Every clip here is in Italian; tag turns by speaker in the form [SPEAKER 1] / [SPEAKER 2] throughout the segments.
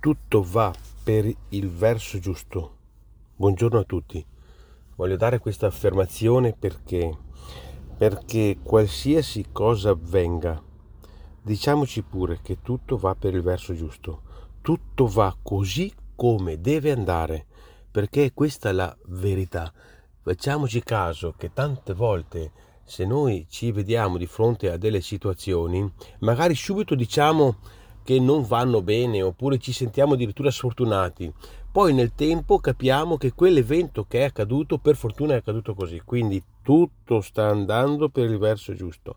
[SPEAKER 1] tutto va per il verso giusto. Buongiorno a tutti. Voglio dare questa affermazione perché, perché qualsiasi cosa avvenga, diciamoci pure che tutto va per il verso giusto. Tutto va così come deve andare, perché questa è la verità. Facciamoci caso che tante volte se noi ci vediamo di fronte a delle situazioni, magari subito diciamo che non vanno bene oppure ci sentiamo addirittura sfortunati. Poi nel tempo capiamo che quell'evento che è accaduto per fortuna è accaduto così, quindi tutto sta andando per il verso giusto.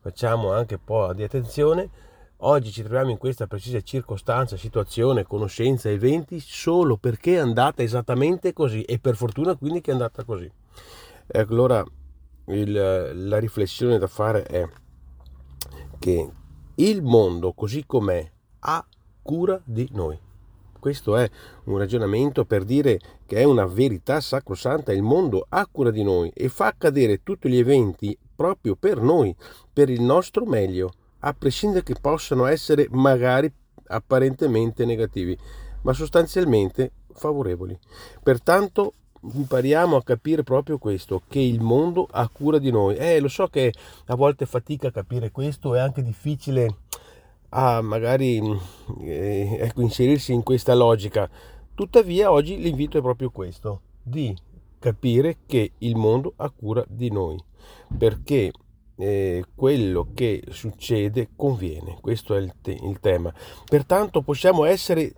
[SPEAKER 1] Facciamo anche un po' di attenzione. Oggi ci troviamo in questa precisa circostanza, situazione, conoscenza, eventi solo perché è andata esattamente così e per fortuna quindi che è andata così. E allora il, la riflessione da fare è che il mondo così com'è ha cura di noi. Questo è un ragionamento per dire che è una verità sacrosanta, il mondo ha cura di noi e fa accadere tutti gli eventi proprio per noi, per il nostro meglio, a prescindere che possano essere magari apparentemente negativi, ma sostanzialmente favorevoli. Pertanto impariamo a capire proprio questo, che il mondo ha cura di noi. Eh, lo so che a volte fatica a capire questo, è anche difficile a magari eh, ecco, inserirsi in questa logica. Tuttavia oggi l'invito è proprio questo, di capire che il mondo ha cura di noi, perché eh, quello che succede conviene, questo è il, te- il tema. Pertanto possiamo essere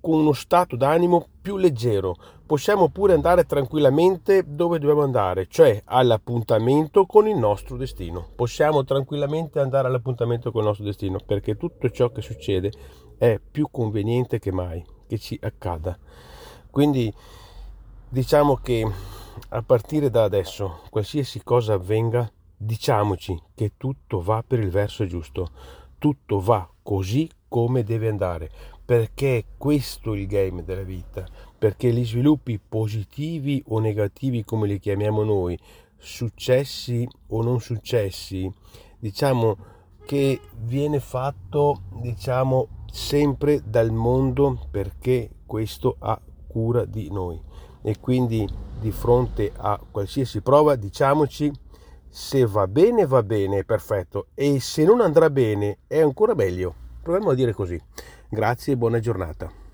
[SPEAKER 1] con uno stato d'animo più leggero. Possiamo pure andare tranquillamente dove dobbiamo andare, cioè all'appuntamento con il nostro destino. Possiamo tranquillamente andare all'appuntamento con il nostro destino perché tutto ciò che succede è più conveniente che mai che ci accada. Quindi diciamo che a partire da adesso, qualsiasi cosa avvenga, diciamoci che tutto va per il verso giusto, tutto va così come deve andare perché è questo il game della vita, perché gli sviluppi positivi o negativi come li chiamiamo noi, successi o non successi, diciamo che viene fatto diciamo sempre dal mondo perché questo ha cura di noi. E quindi di fronte a qualsiasi prova diciamoci se va bene va bene perfetto. E se non andrà bene è ancora meglio proviamo a dire così Grazie e buona giornata.